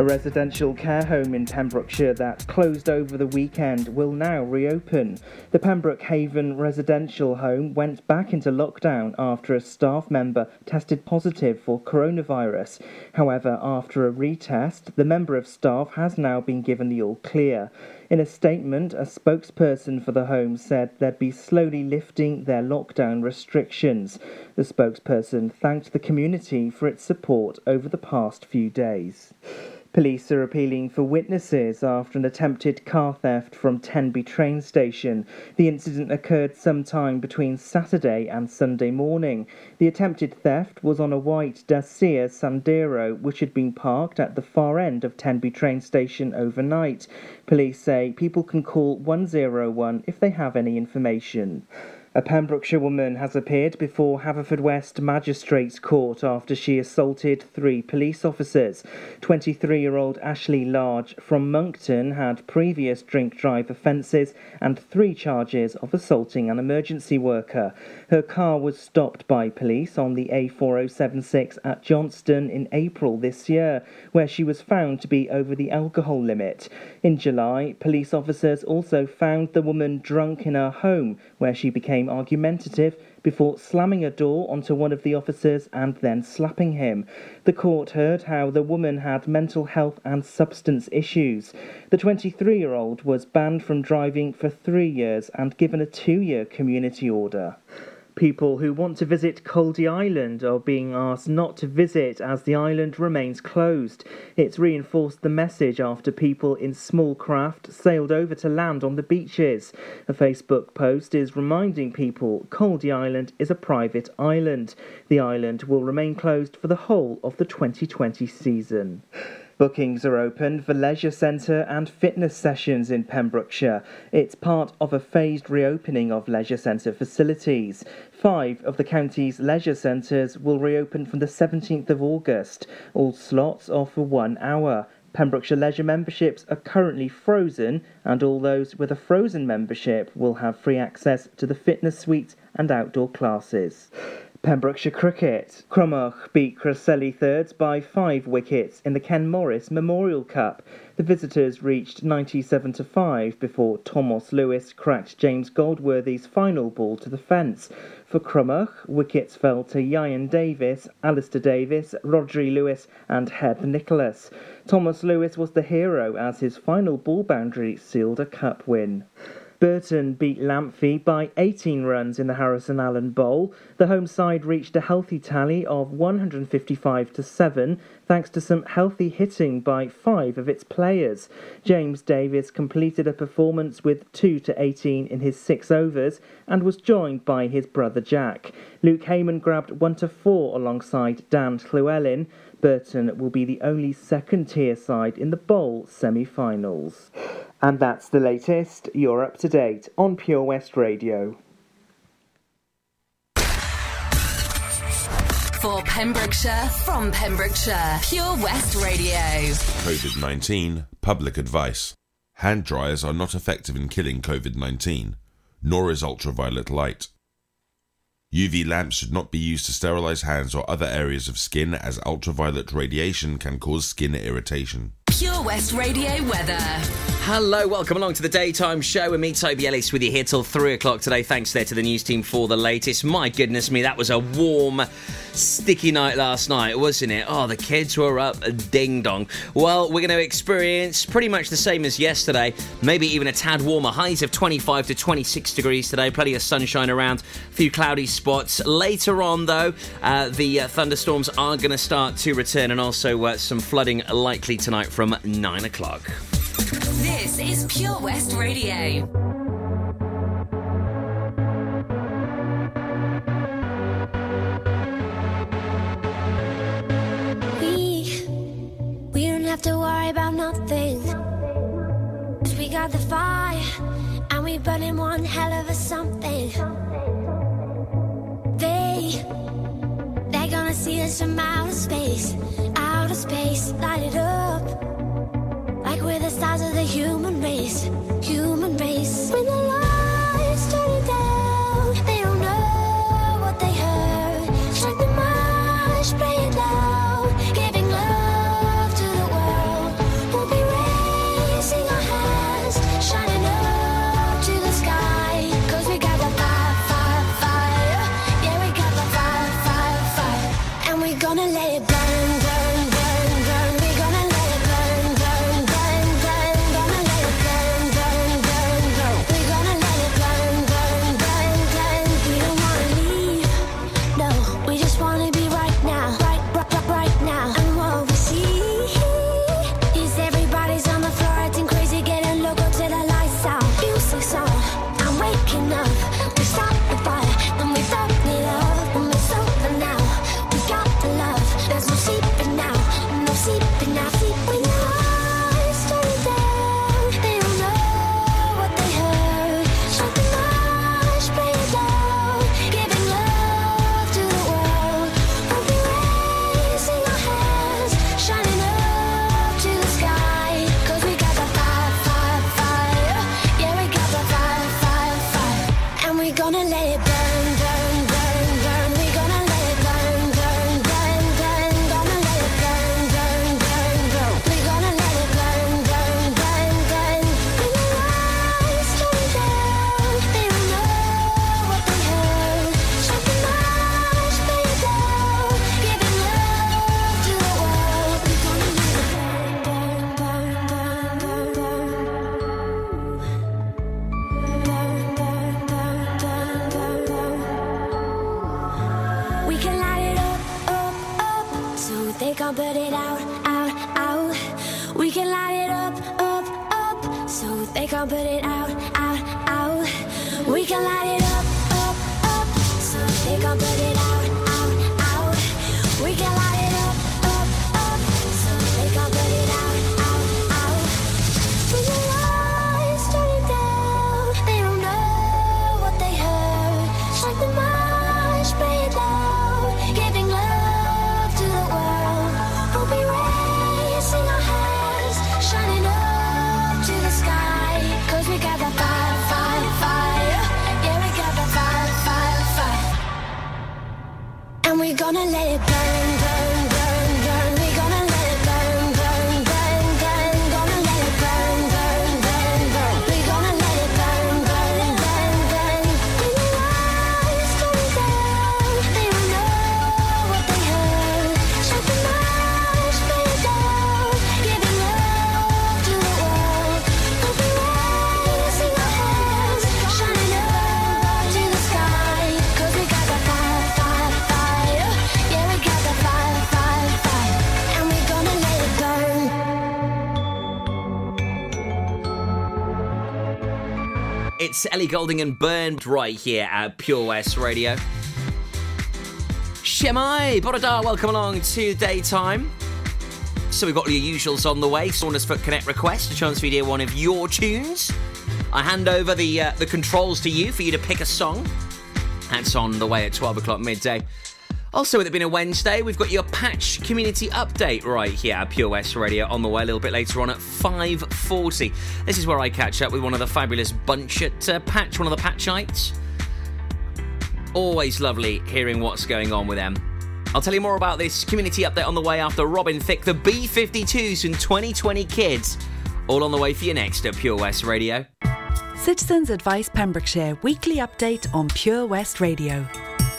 A residential care home in Pembrokeshire that closed over the weekend will now reopen. The Pembroke Haven residential home went back into lockdown after a staff member tested positive for coronavirus. However, after a retest, the member of staff has now been given the all clear. In a statement, a spokesperson for the home said they'd be slowly lifting their lockdown restrictions. The spokesperson thanked the community for its support over the past few days. Police are appealing for witnesses after an attempted car theft from Tenby train station. The incident occurred sometime between Saturday and Sunday morning. The attempted theft was on a white Dacia Sandero which had been parked at the far end of Tenby train station overnight. Police say people can call 101 if they have any information. A Pembrokeshire woman has appeared before Haverfordwest Magistrates Court after she assaulted three police officers. 23 year old Ashley Large from Monkton had previous drink drive offences and three charges of assaulting an emergency worker. Her car was stopped by police on the A4076 at Johnston in April this year, where she was found to be over the alcohol limit. In July, police officers also found the woman drunk in her home, where she became argumentative before slamming a door onto one of the officers and then slapping him. The court heard how the woman had mental health and substance issues. The 23 year old was banned from driving for three years and given a two year community order. People who want to visit Caldey Island are being asked not to visit as the island remains closed. It's reinforced the message after people in small craft sailed over to land on the beaches. A Facebook post is reminding people Caldey Island is a private island. The island will remain closed for the whole of the 2020 season. Bookings are open for leisure centre and fitness sessions in Pembrokeshire. It's part of a phased reopening of leisure centre facilities. Five of the county's leisure centres will reopen from the 17th of August. All slots are for one hour. Pembrokeshire Leisure memberships are currently frozen, and all those with a frozen membership will have free access to the fitness suite and outdoor classes. Pembrokeshire Cricket. Crymych beat Cresselly thirds by five wickets in the Ken Morris Memorial Cup. The visitors reached 97 to 5 before Thomas Lewis cracked James Goldworthy's final ball to the fence. For Crymych, wickets fell to Ieuan Davis, Alistair Davis, Rhodri Lewis, and Hebb Nicholas. Thomas Lewis was the hero as his final ball boundary sealed a cup win. Burton beat Lamphey by 18 runs in the Harrison Allen Bowl. The home side reached a healthy tally of 155 to 7 thanks to some healthy hitting by five of its players. James Davis completed a performance with 2 to 18 in his 6 overs and was joined by his brother Jack. Luke Heyman grabbed 1 to 4 alongside Dan Llewellyn. Burton will be the only second tier side in the Bowl semi finals. And that's the latest. You're up to date on Pure West Radio. For Pembrokeshire, from Pembrokeshire, Pure West Radio. COVID 19 Public Advice Hand dryers are not effective in killing COVID 19, nor is ultraviolet light. UV lamps should not be used to sterilize hands or other areas of skin as ultraviolet radiation can cause skin irritation. Pure West Radio weather. Hello, welcome along to the daytime show. And me, Toby Ellis, with you here till three o'clock today. Thanks there to the news team for the latest. My goodness me, that was a warm, sticky night last night, wasn't it? Oh, the kids were up ding dong. Well, we're going to experience pretty much the same as yesterday, maybe even a tad warmer. Highs of 25 to 26 degrees today, plenty of sunshine around, a few cloudy spots. Later on, though, uh, the uh, thunderstorms are going to start to return and also uh, some flooding likely tonight from 9 o'clock. This is Pure West Radio. We, we don't have to worry about nothing. Cause we got the fire, and we burning one hell of a something. They, they're gonna see us from outer space, outer space, light it up like we're the stars of the human race, human race. When the lights turn down, they don't know what they heard. Strike the march, play it loud, giving love to the world. We'll be raising our hands, shining up to the sky. 'Cause we got the fire, fire, fire. Yeah, we got the fire, fire, fire. And we're gonna let it burn, Goulding and Burned right here at Pure West Radio. Shemai, Borada, welcome along to daytime. So we've got your usuals on the way. Saundersfoot Connect request, a chance for you to hear one of your tunes. I hand over the uh, the controls to you for you to pick a song. That's on the way at 12 o'clock midday. Also, with it being a Wednesday, we've got your patch community update right here at Pure West Radio on the way a little bit later on at 5.40. This is where I catch up with one of the fabulous bunch at uh, Patch, one of the Patchites. Always lovely hearing what's going on with them. I'll tell you more about this community update on the way after Robin Thicke, the B52s and 220 Kids. All on the way for you next at Pure West Radio. Citizens Advice Pembrokeshire weekly update on Pure West Radio.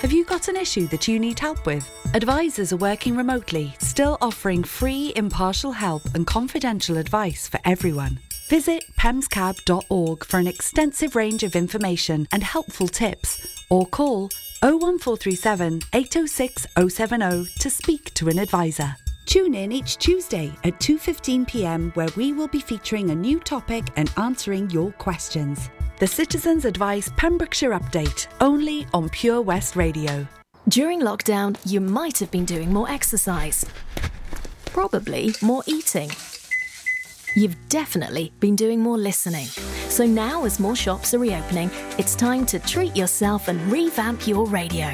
Have you got an issue that you need help with? Advisors are working remotely, still offering free, impartial help and confidential advice for everyone. Visit pemscab.org for an extensive range of information and helpful tips, or call 01437 806 070 to speak to an advisor. Tune in each Tuesday at 2:15 p.m. where we will be featuring a new topic and answering your questions. The Citizens Advice Pembrokeshire Update, only on Pure West Radio. During lockdown, you might have been doing more exercise. Probably more eating. You've definitely been doing more listening. So now, as more shops are reopening, it's time to treat yourself and revamp your radio.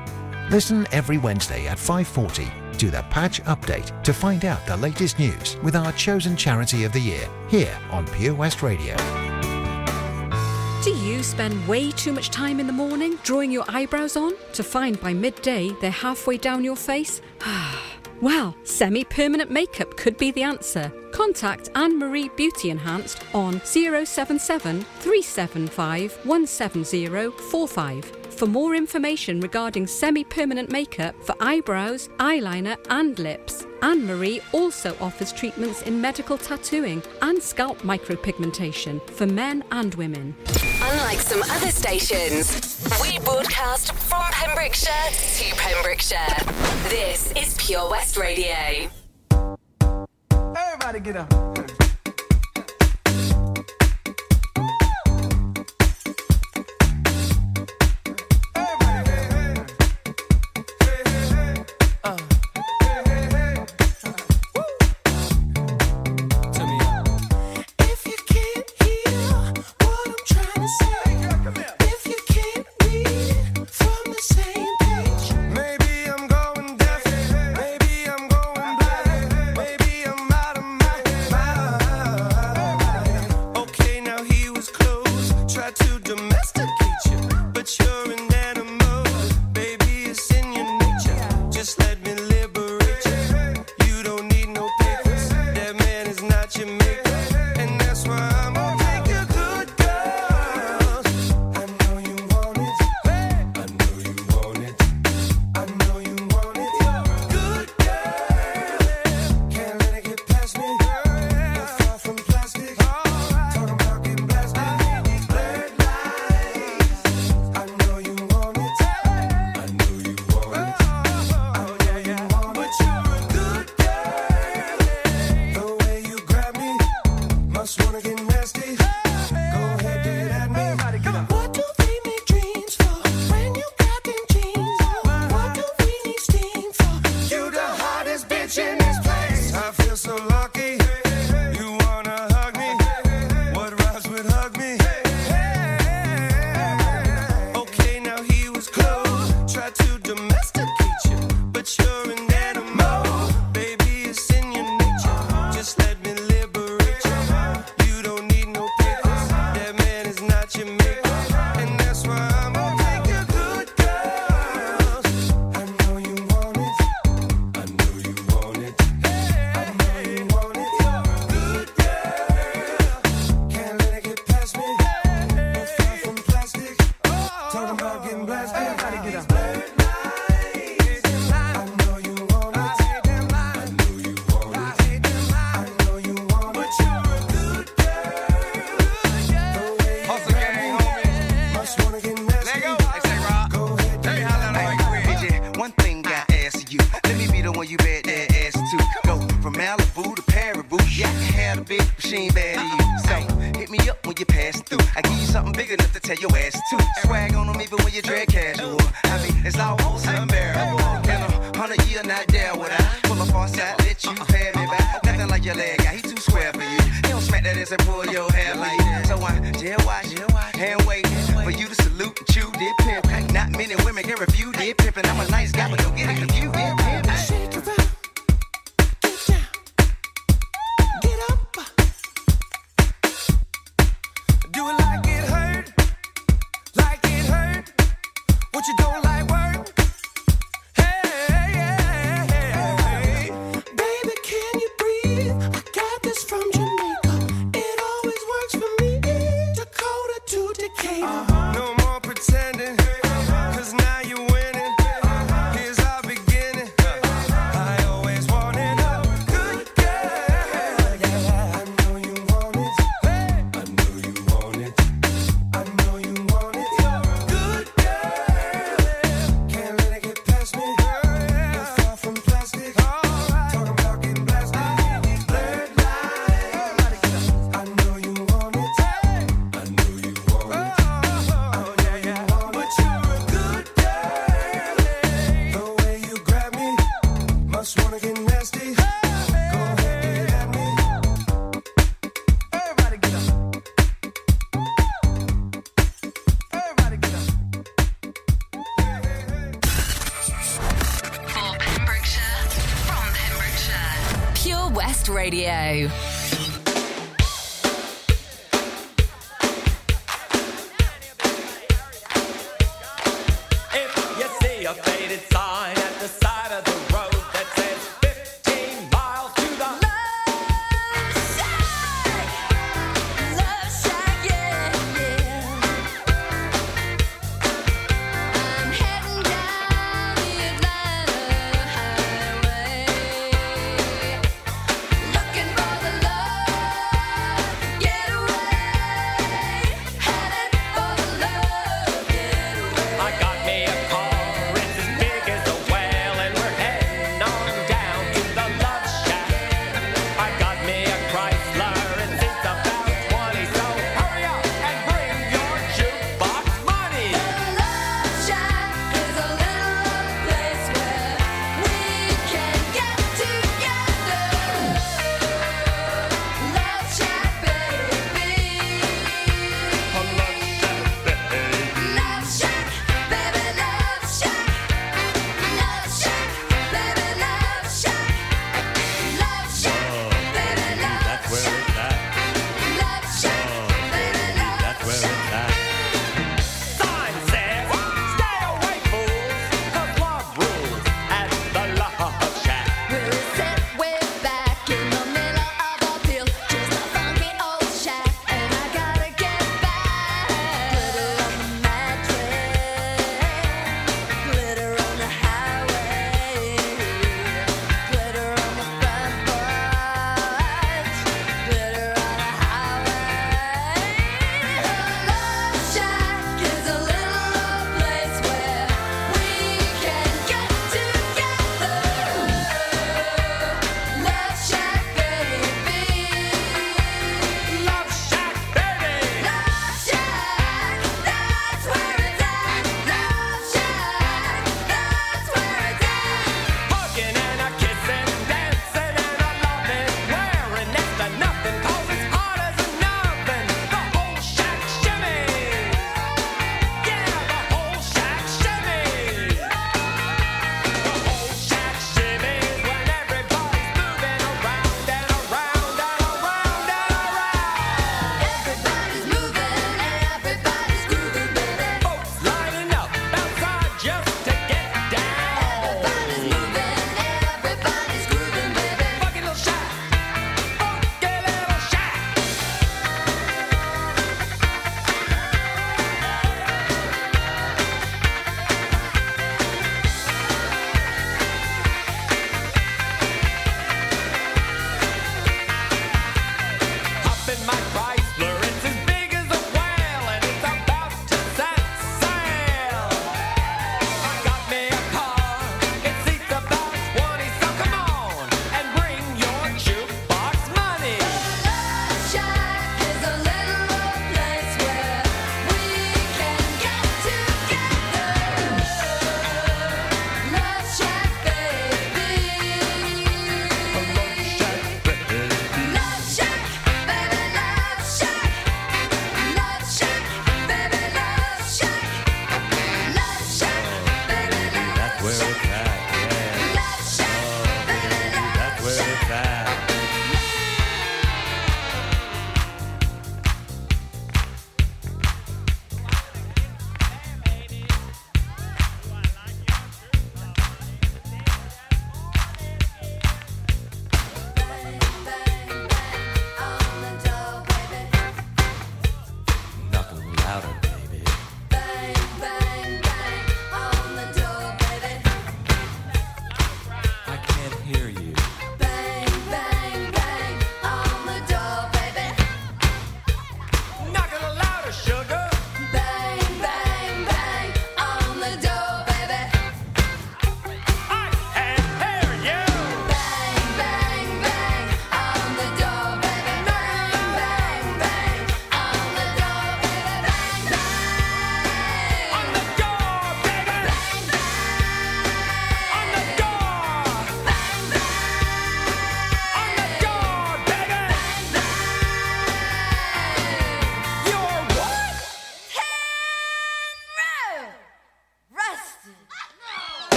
Listen every Wednesday at 5:40 to the Patch Update to find out the latest news with our chosen charity of the year here on Pure West Radio. Do you spend way too much time in the morning drawing your eyebrows on to find by midday they're halfway down your face? well, semi permanent makeup could be the answer. Contact Anne Marie Beauty Enhanced on 077 375 17045 for more information regarding semi permanent makeup for eyebrows, eyeliner, and lips. Anne Marie also offers treatments in medical tattooing and scalp micropigmentation for men and women. Unlike some other stations, we broadcast from Pembrokeshire to Pembrokeshire. This is Pure West Radio. Everybody get up.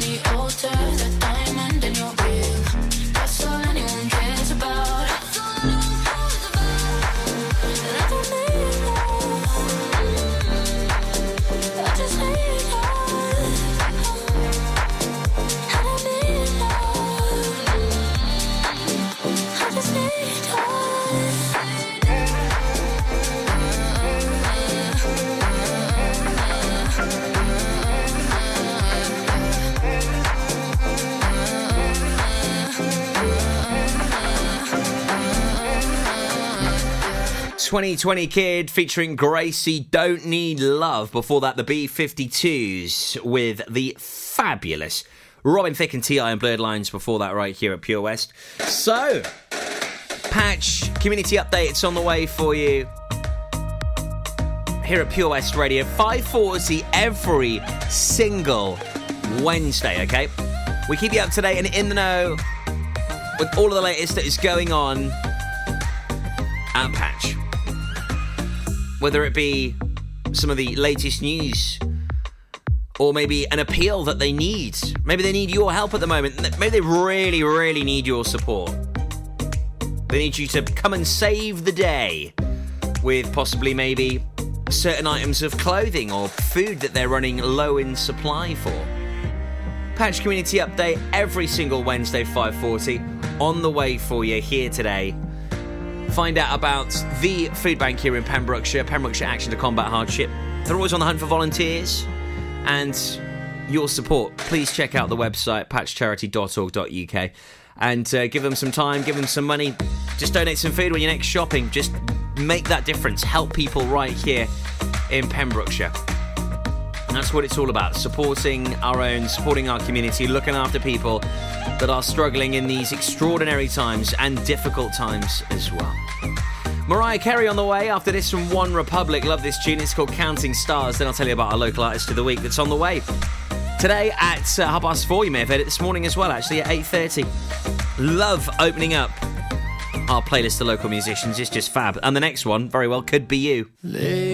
The altar, the diamond in your ring. 220 Kid featuring Gracey Don't Need Love. Before that, the B 52s with the fabulous Robin Thicke and T.I. and Blurred Lines before that, right here at Pure West. So, patch community updates on the way for you here at Pure West Radio. 540 every single Wednesday, okay? We keep you up to date and in the know with all of the latest that is going on at Patch. Whether it be some of the latest news or maybe an appeal that they need. Maybe they need your help at the moment. Maybe they really, really need your support. They need you to come and save the day with possibly maybe certain items of clothing or food that they're running low in supply for. Patch Community Update every single Wednesday 5:40 on the way for you here today. Find out about the food bank here in Pembrokeshire, Pembrokeshire Action to Combat Hardship. They're always on the hunt for volunteers and your support. Please check out the website patchcharity.org.uk and uh, give them some time, give them some money. Just donate some food when you're next shopping. Just make that difference, help people right here in Pembrokeshire. That's what it's all about supporting our own, supporting our community, looking after people that are struggling in these extraordinary times and difficult times as well. Mariah Carey on the way after this from OneRepublic. Love this tune. It's called Counting Stars. Then I'll tell you about our local artist of the week that's on the way. Today at uh, half past four, you may have heard it this morning as well, actually at 8.30. Love opening up our playlist of local musicians. It's just fab. And the next one, very well, could be you. Been,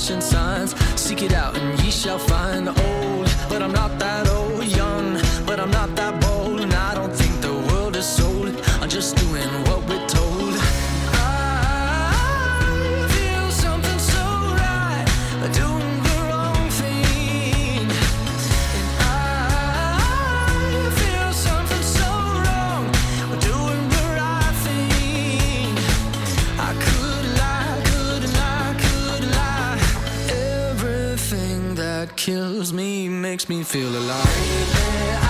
Flashing signs. Seek it out and ye shall find. That me makes me feel alive. Lately,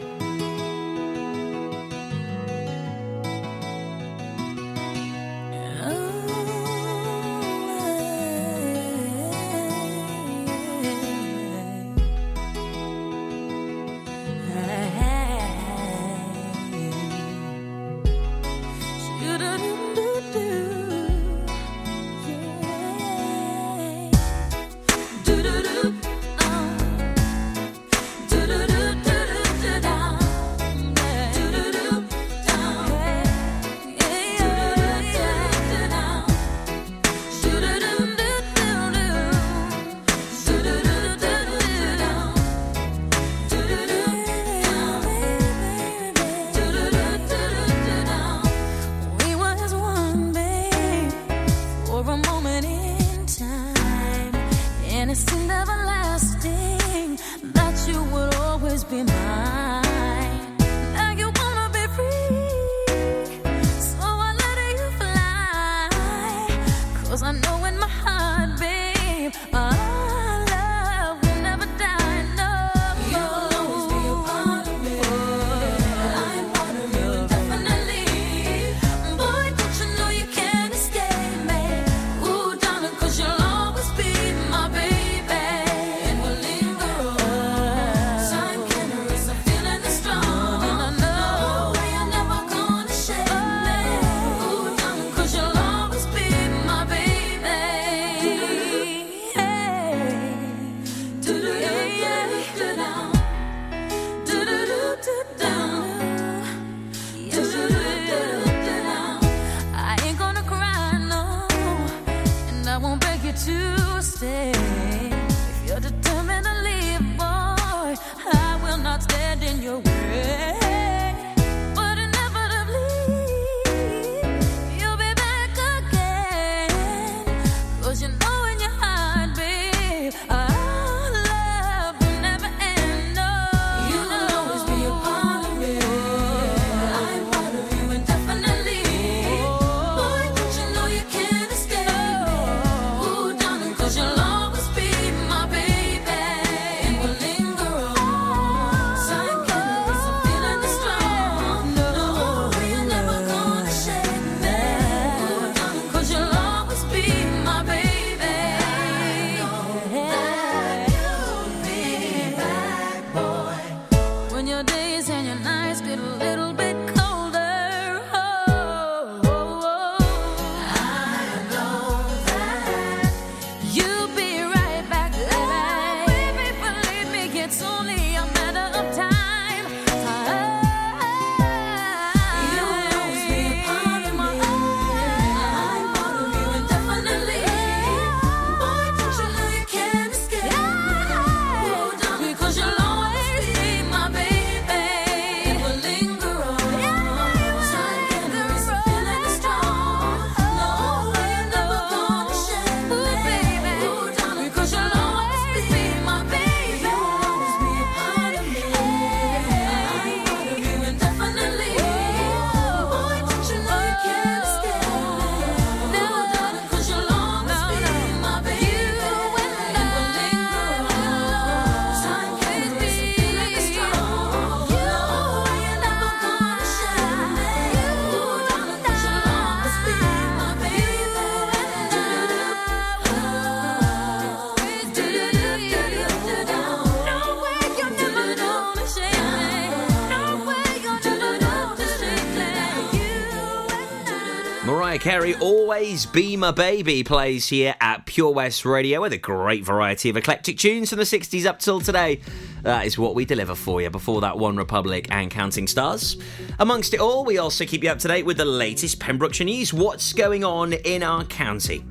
Carey, Always Be My Baby, plays here at Pure West Radio with a great variety of eclectic tunes from the 60s up till today. That is what we deliver for you before that OneRepublic and Counting Stars. Amongst it all, we also keep you up to date with the latest Pembrokeshire news. What's going on in our county?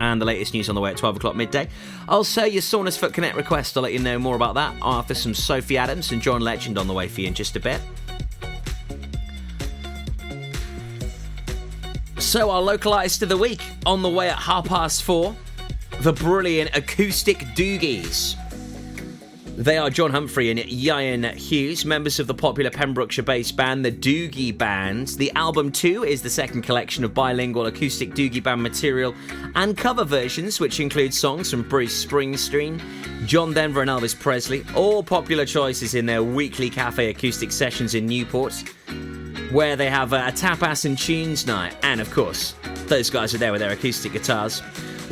And the latest news on the way at 12 o'clock midday. Also, your Saundersfoot Connect request. I'll let you know more about that after some Sophie Adams and John Legend on the way for you in just a bit. So, our local artist of the week on the way at half past four the brilliant acoustic Doogies. They are John Humphrey and Ian Hughes, members of the popular Pembrokeshire based band, the Doogie Band. The album 2 is the second collection of bilingual acoustic Doogie Band material and cover versions, which include songs from Bruce Springsteen, John Denver, and Elvis Presley. All popular choices in their weekly cafe acoustic sessions in Newport where they have a, tapas and tunes night. And of course, those guys are there with their acoustic guitars.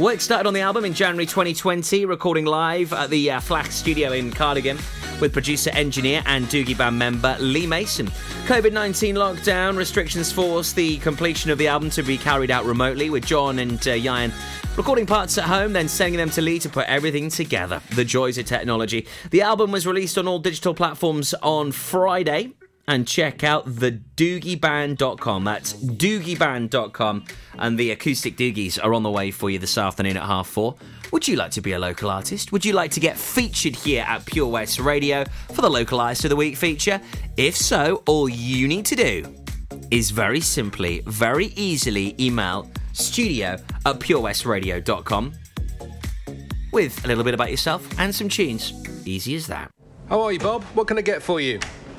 Work started on the album in January 2020, recording live at the uh, Fflach studio in Cardigan with producer, engineer, and Doogie Band member Lee Mason. COVID 19 lockdown restrictions forced the completion of the album to be carried out remotely, with John and uh, Ian recording parts at home, then sending them to Lee to put everything together. The joys of technology. The album was released on all digital platforms on Friday and check out the doogieband.com. That's doogieband.com. And the acoustic doogies are on the way for you this afternoon at half four. Would you like to be a local artist? Would you like to get featured here at Pure West Radio for the Local Artist of the Week feature? If so, all you need to do is very simply, very easily email studio at purewestradio.com with a little bit about yourself and some tunes. Easy as that. How are you, Bob? What can I get for you?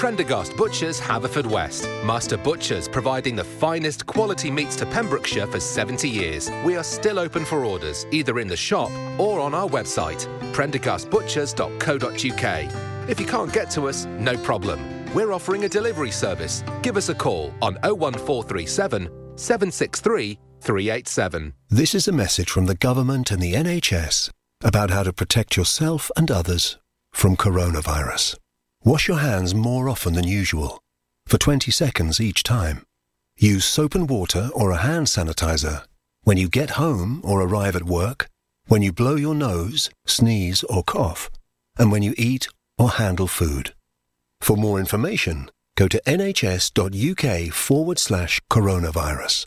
Prendergast Butchers, Haverfordwest. Master Butchers providing the finest quality meats to Pembrokeshire for 70 years. We are still open for orders, either in the shop or on our website, prendergastbutchers.co.uk. If you can't get to us, no problem. We're offering a delivery service. Give us a call on 01437 763 387. This is a message from the government and the NHS about how to protect yourself and others from coronavirus. Wash your hands more often than usual, for 20 seconds each time. Use soap and water or a hand sanitizer when you get home or arrive at work, when you blow your nose, sneeze, or cough, and when you eat or handle food. For more information, go to nhs.uk forward slash coronavirus.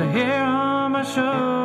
The hair on my shoulders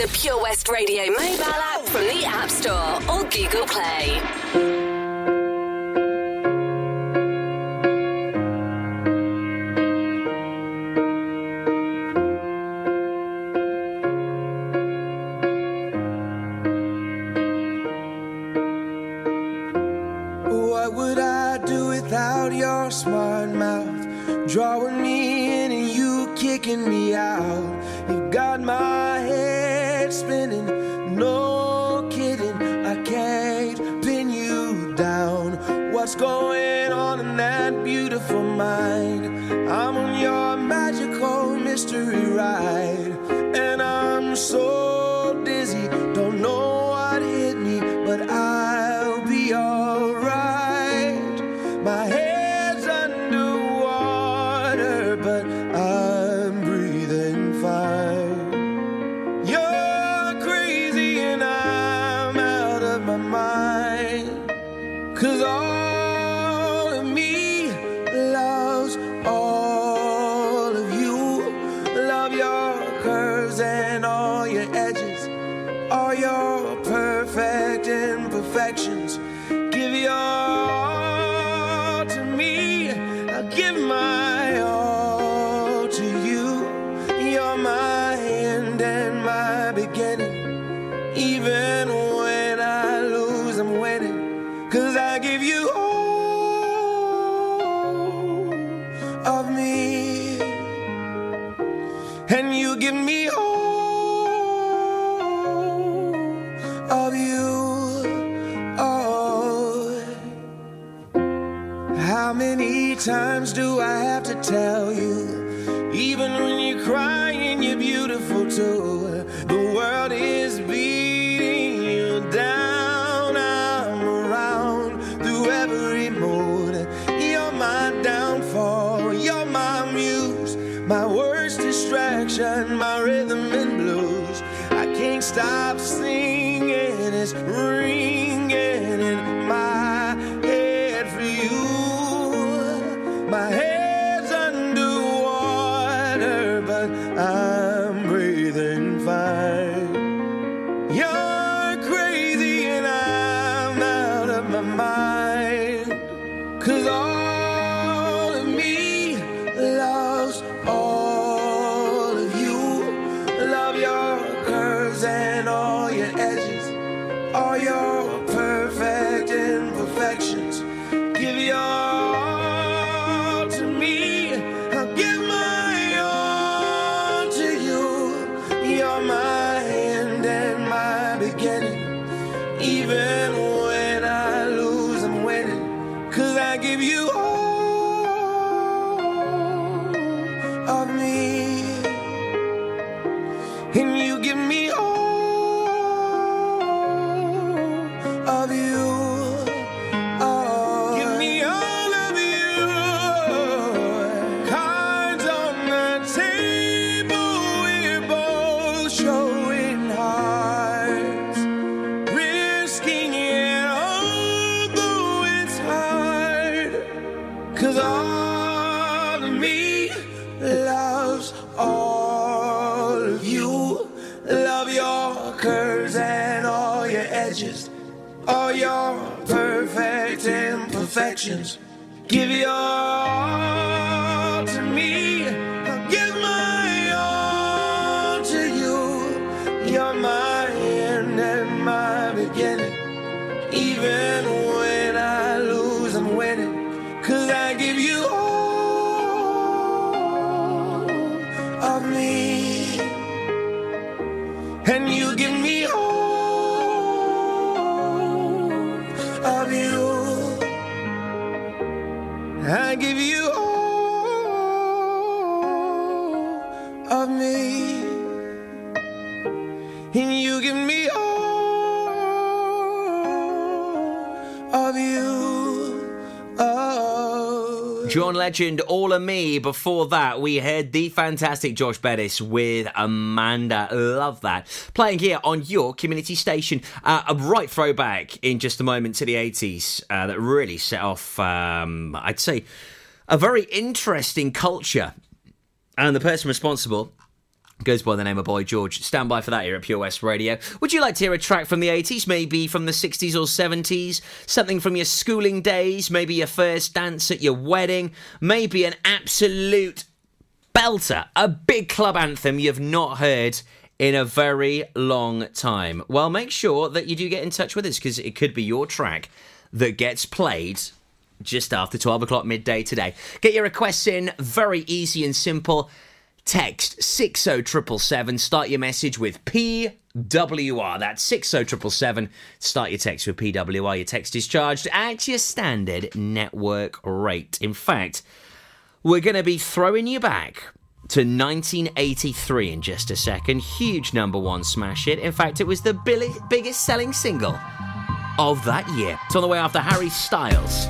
the Pure West Radio mobile app from the App Store or Google Play. What would I do without your smart mouth? Drawing me in and you kicking me out. You got my head spinning, no kidding. I can't pin you down. What's going on in that beautiful mind? I'm on your magical mystery ride, distraction, my rhythm and blues. I can't stop singing. It's ringing Legend, All of Me. Before that, we heard the fantastic Josh Bettis with Amanda. Love that. Playing here on your community station. Uh, a right throwback in just a moment to the 80s uh, that really set off, um, I'd say, a very interesting culture. And the person responsible goes by the name of Boy George. Stand by for that here at Pure West Radio. Would you like to hear a track from the 80s, maybe from the 60s or 70s? Something from your schooling days, maybe your first dance at your wedding, maybe an absolute belter, a big club anthem you've not heard in a very long time. Well, make sure that you do get in touch with us because it could be your track that gets played just after 12 o'clock midday today. Get your requests in, very easy and simple. Text 60777. Start your message with PWR. That's 60777. Start your text with PWR. Your text is charged at your standard network rate. In fact, we're going to be throwing you back to 1983 in just a second. Huge number one smash hit. In fact, it was the biggest selling single of that year. It's on the way after Harry Styles.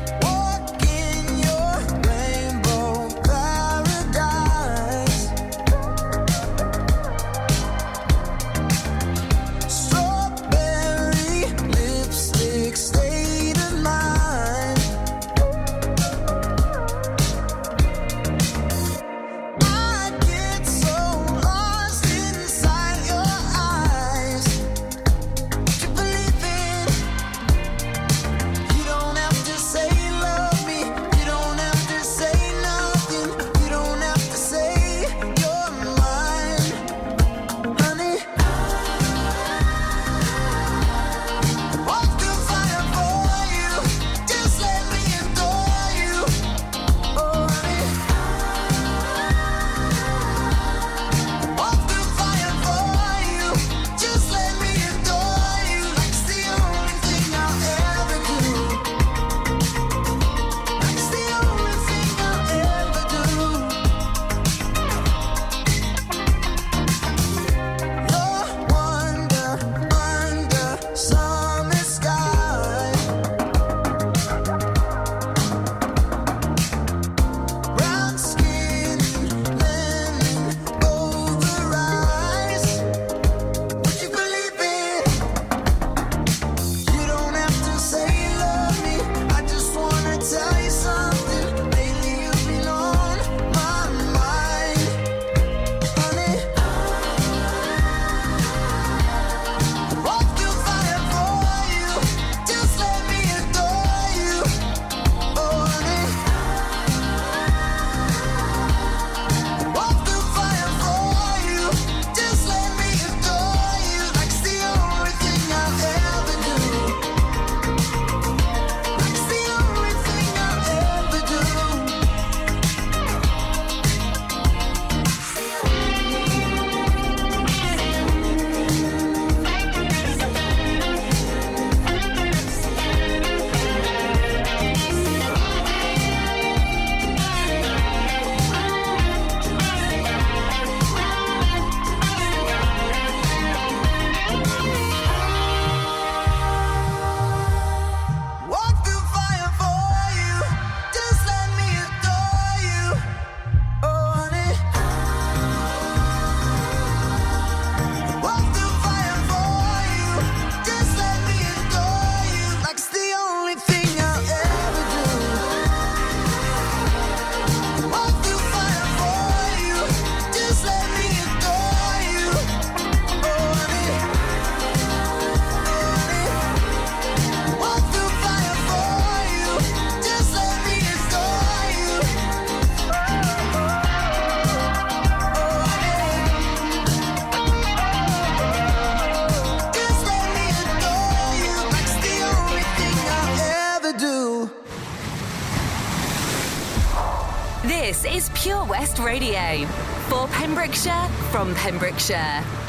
from Pembrokeshire.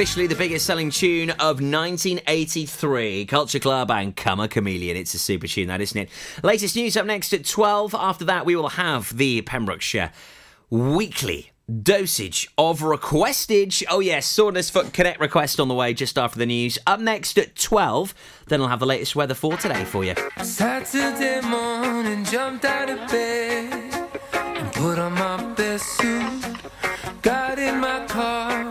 officially the biggest selling tune of 1983. Culture Club and Karma Chameleon. It's a super tune, that, isn't it? Latest news up next at 12. After that, we will have the Pembrokeshire Weekly dosage of requestage. Oh yes, Saundersfoot connect request on the way just after the news. Up next at twelve, then I'll have the latest weather for today for you. Saturday morning, jumped out of bed and put on my best suit. Got in my car.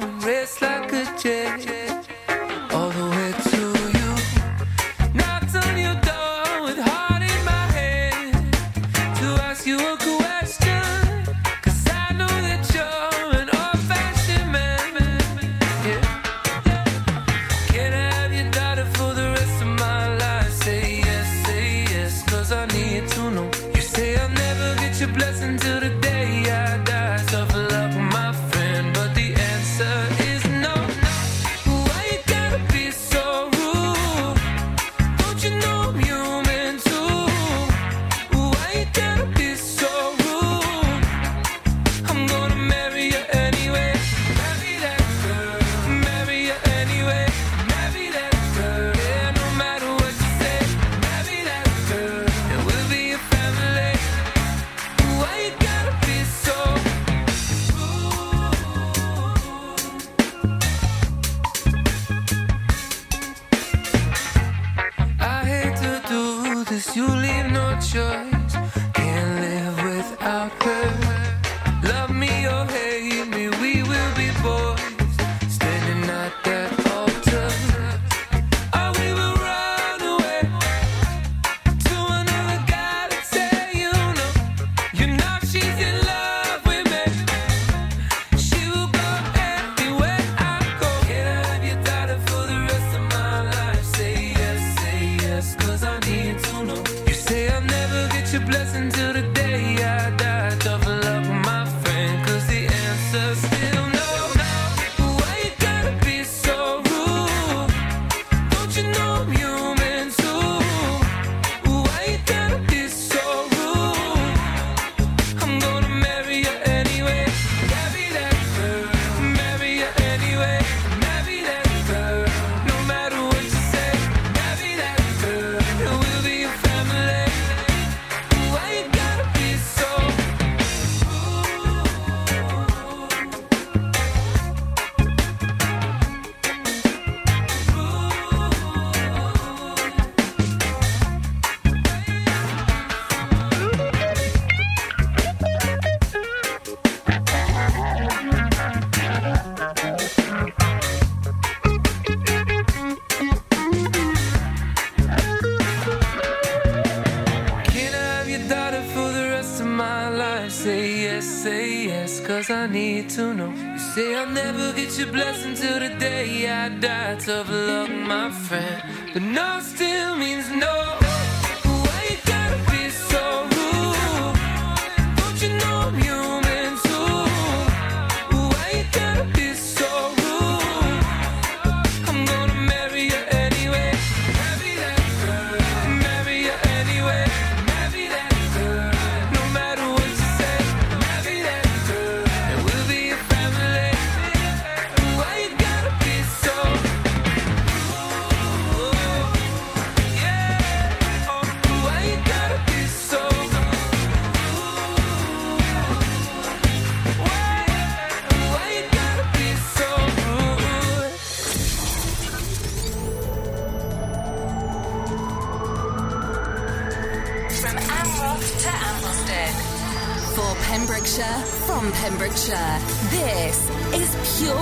Say I'll never get your blessing till the day I die. Tough luck, my friend. But no.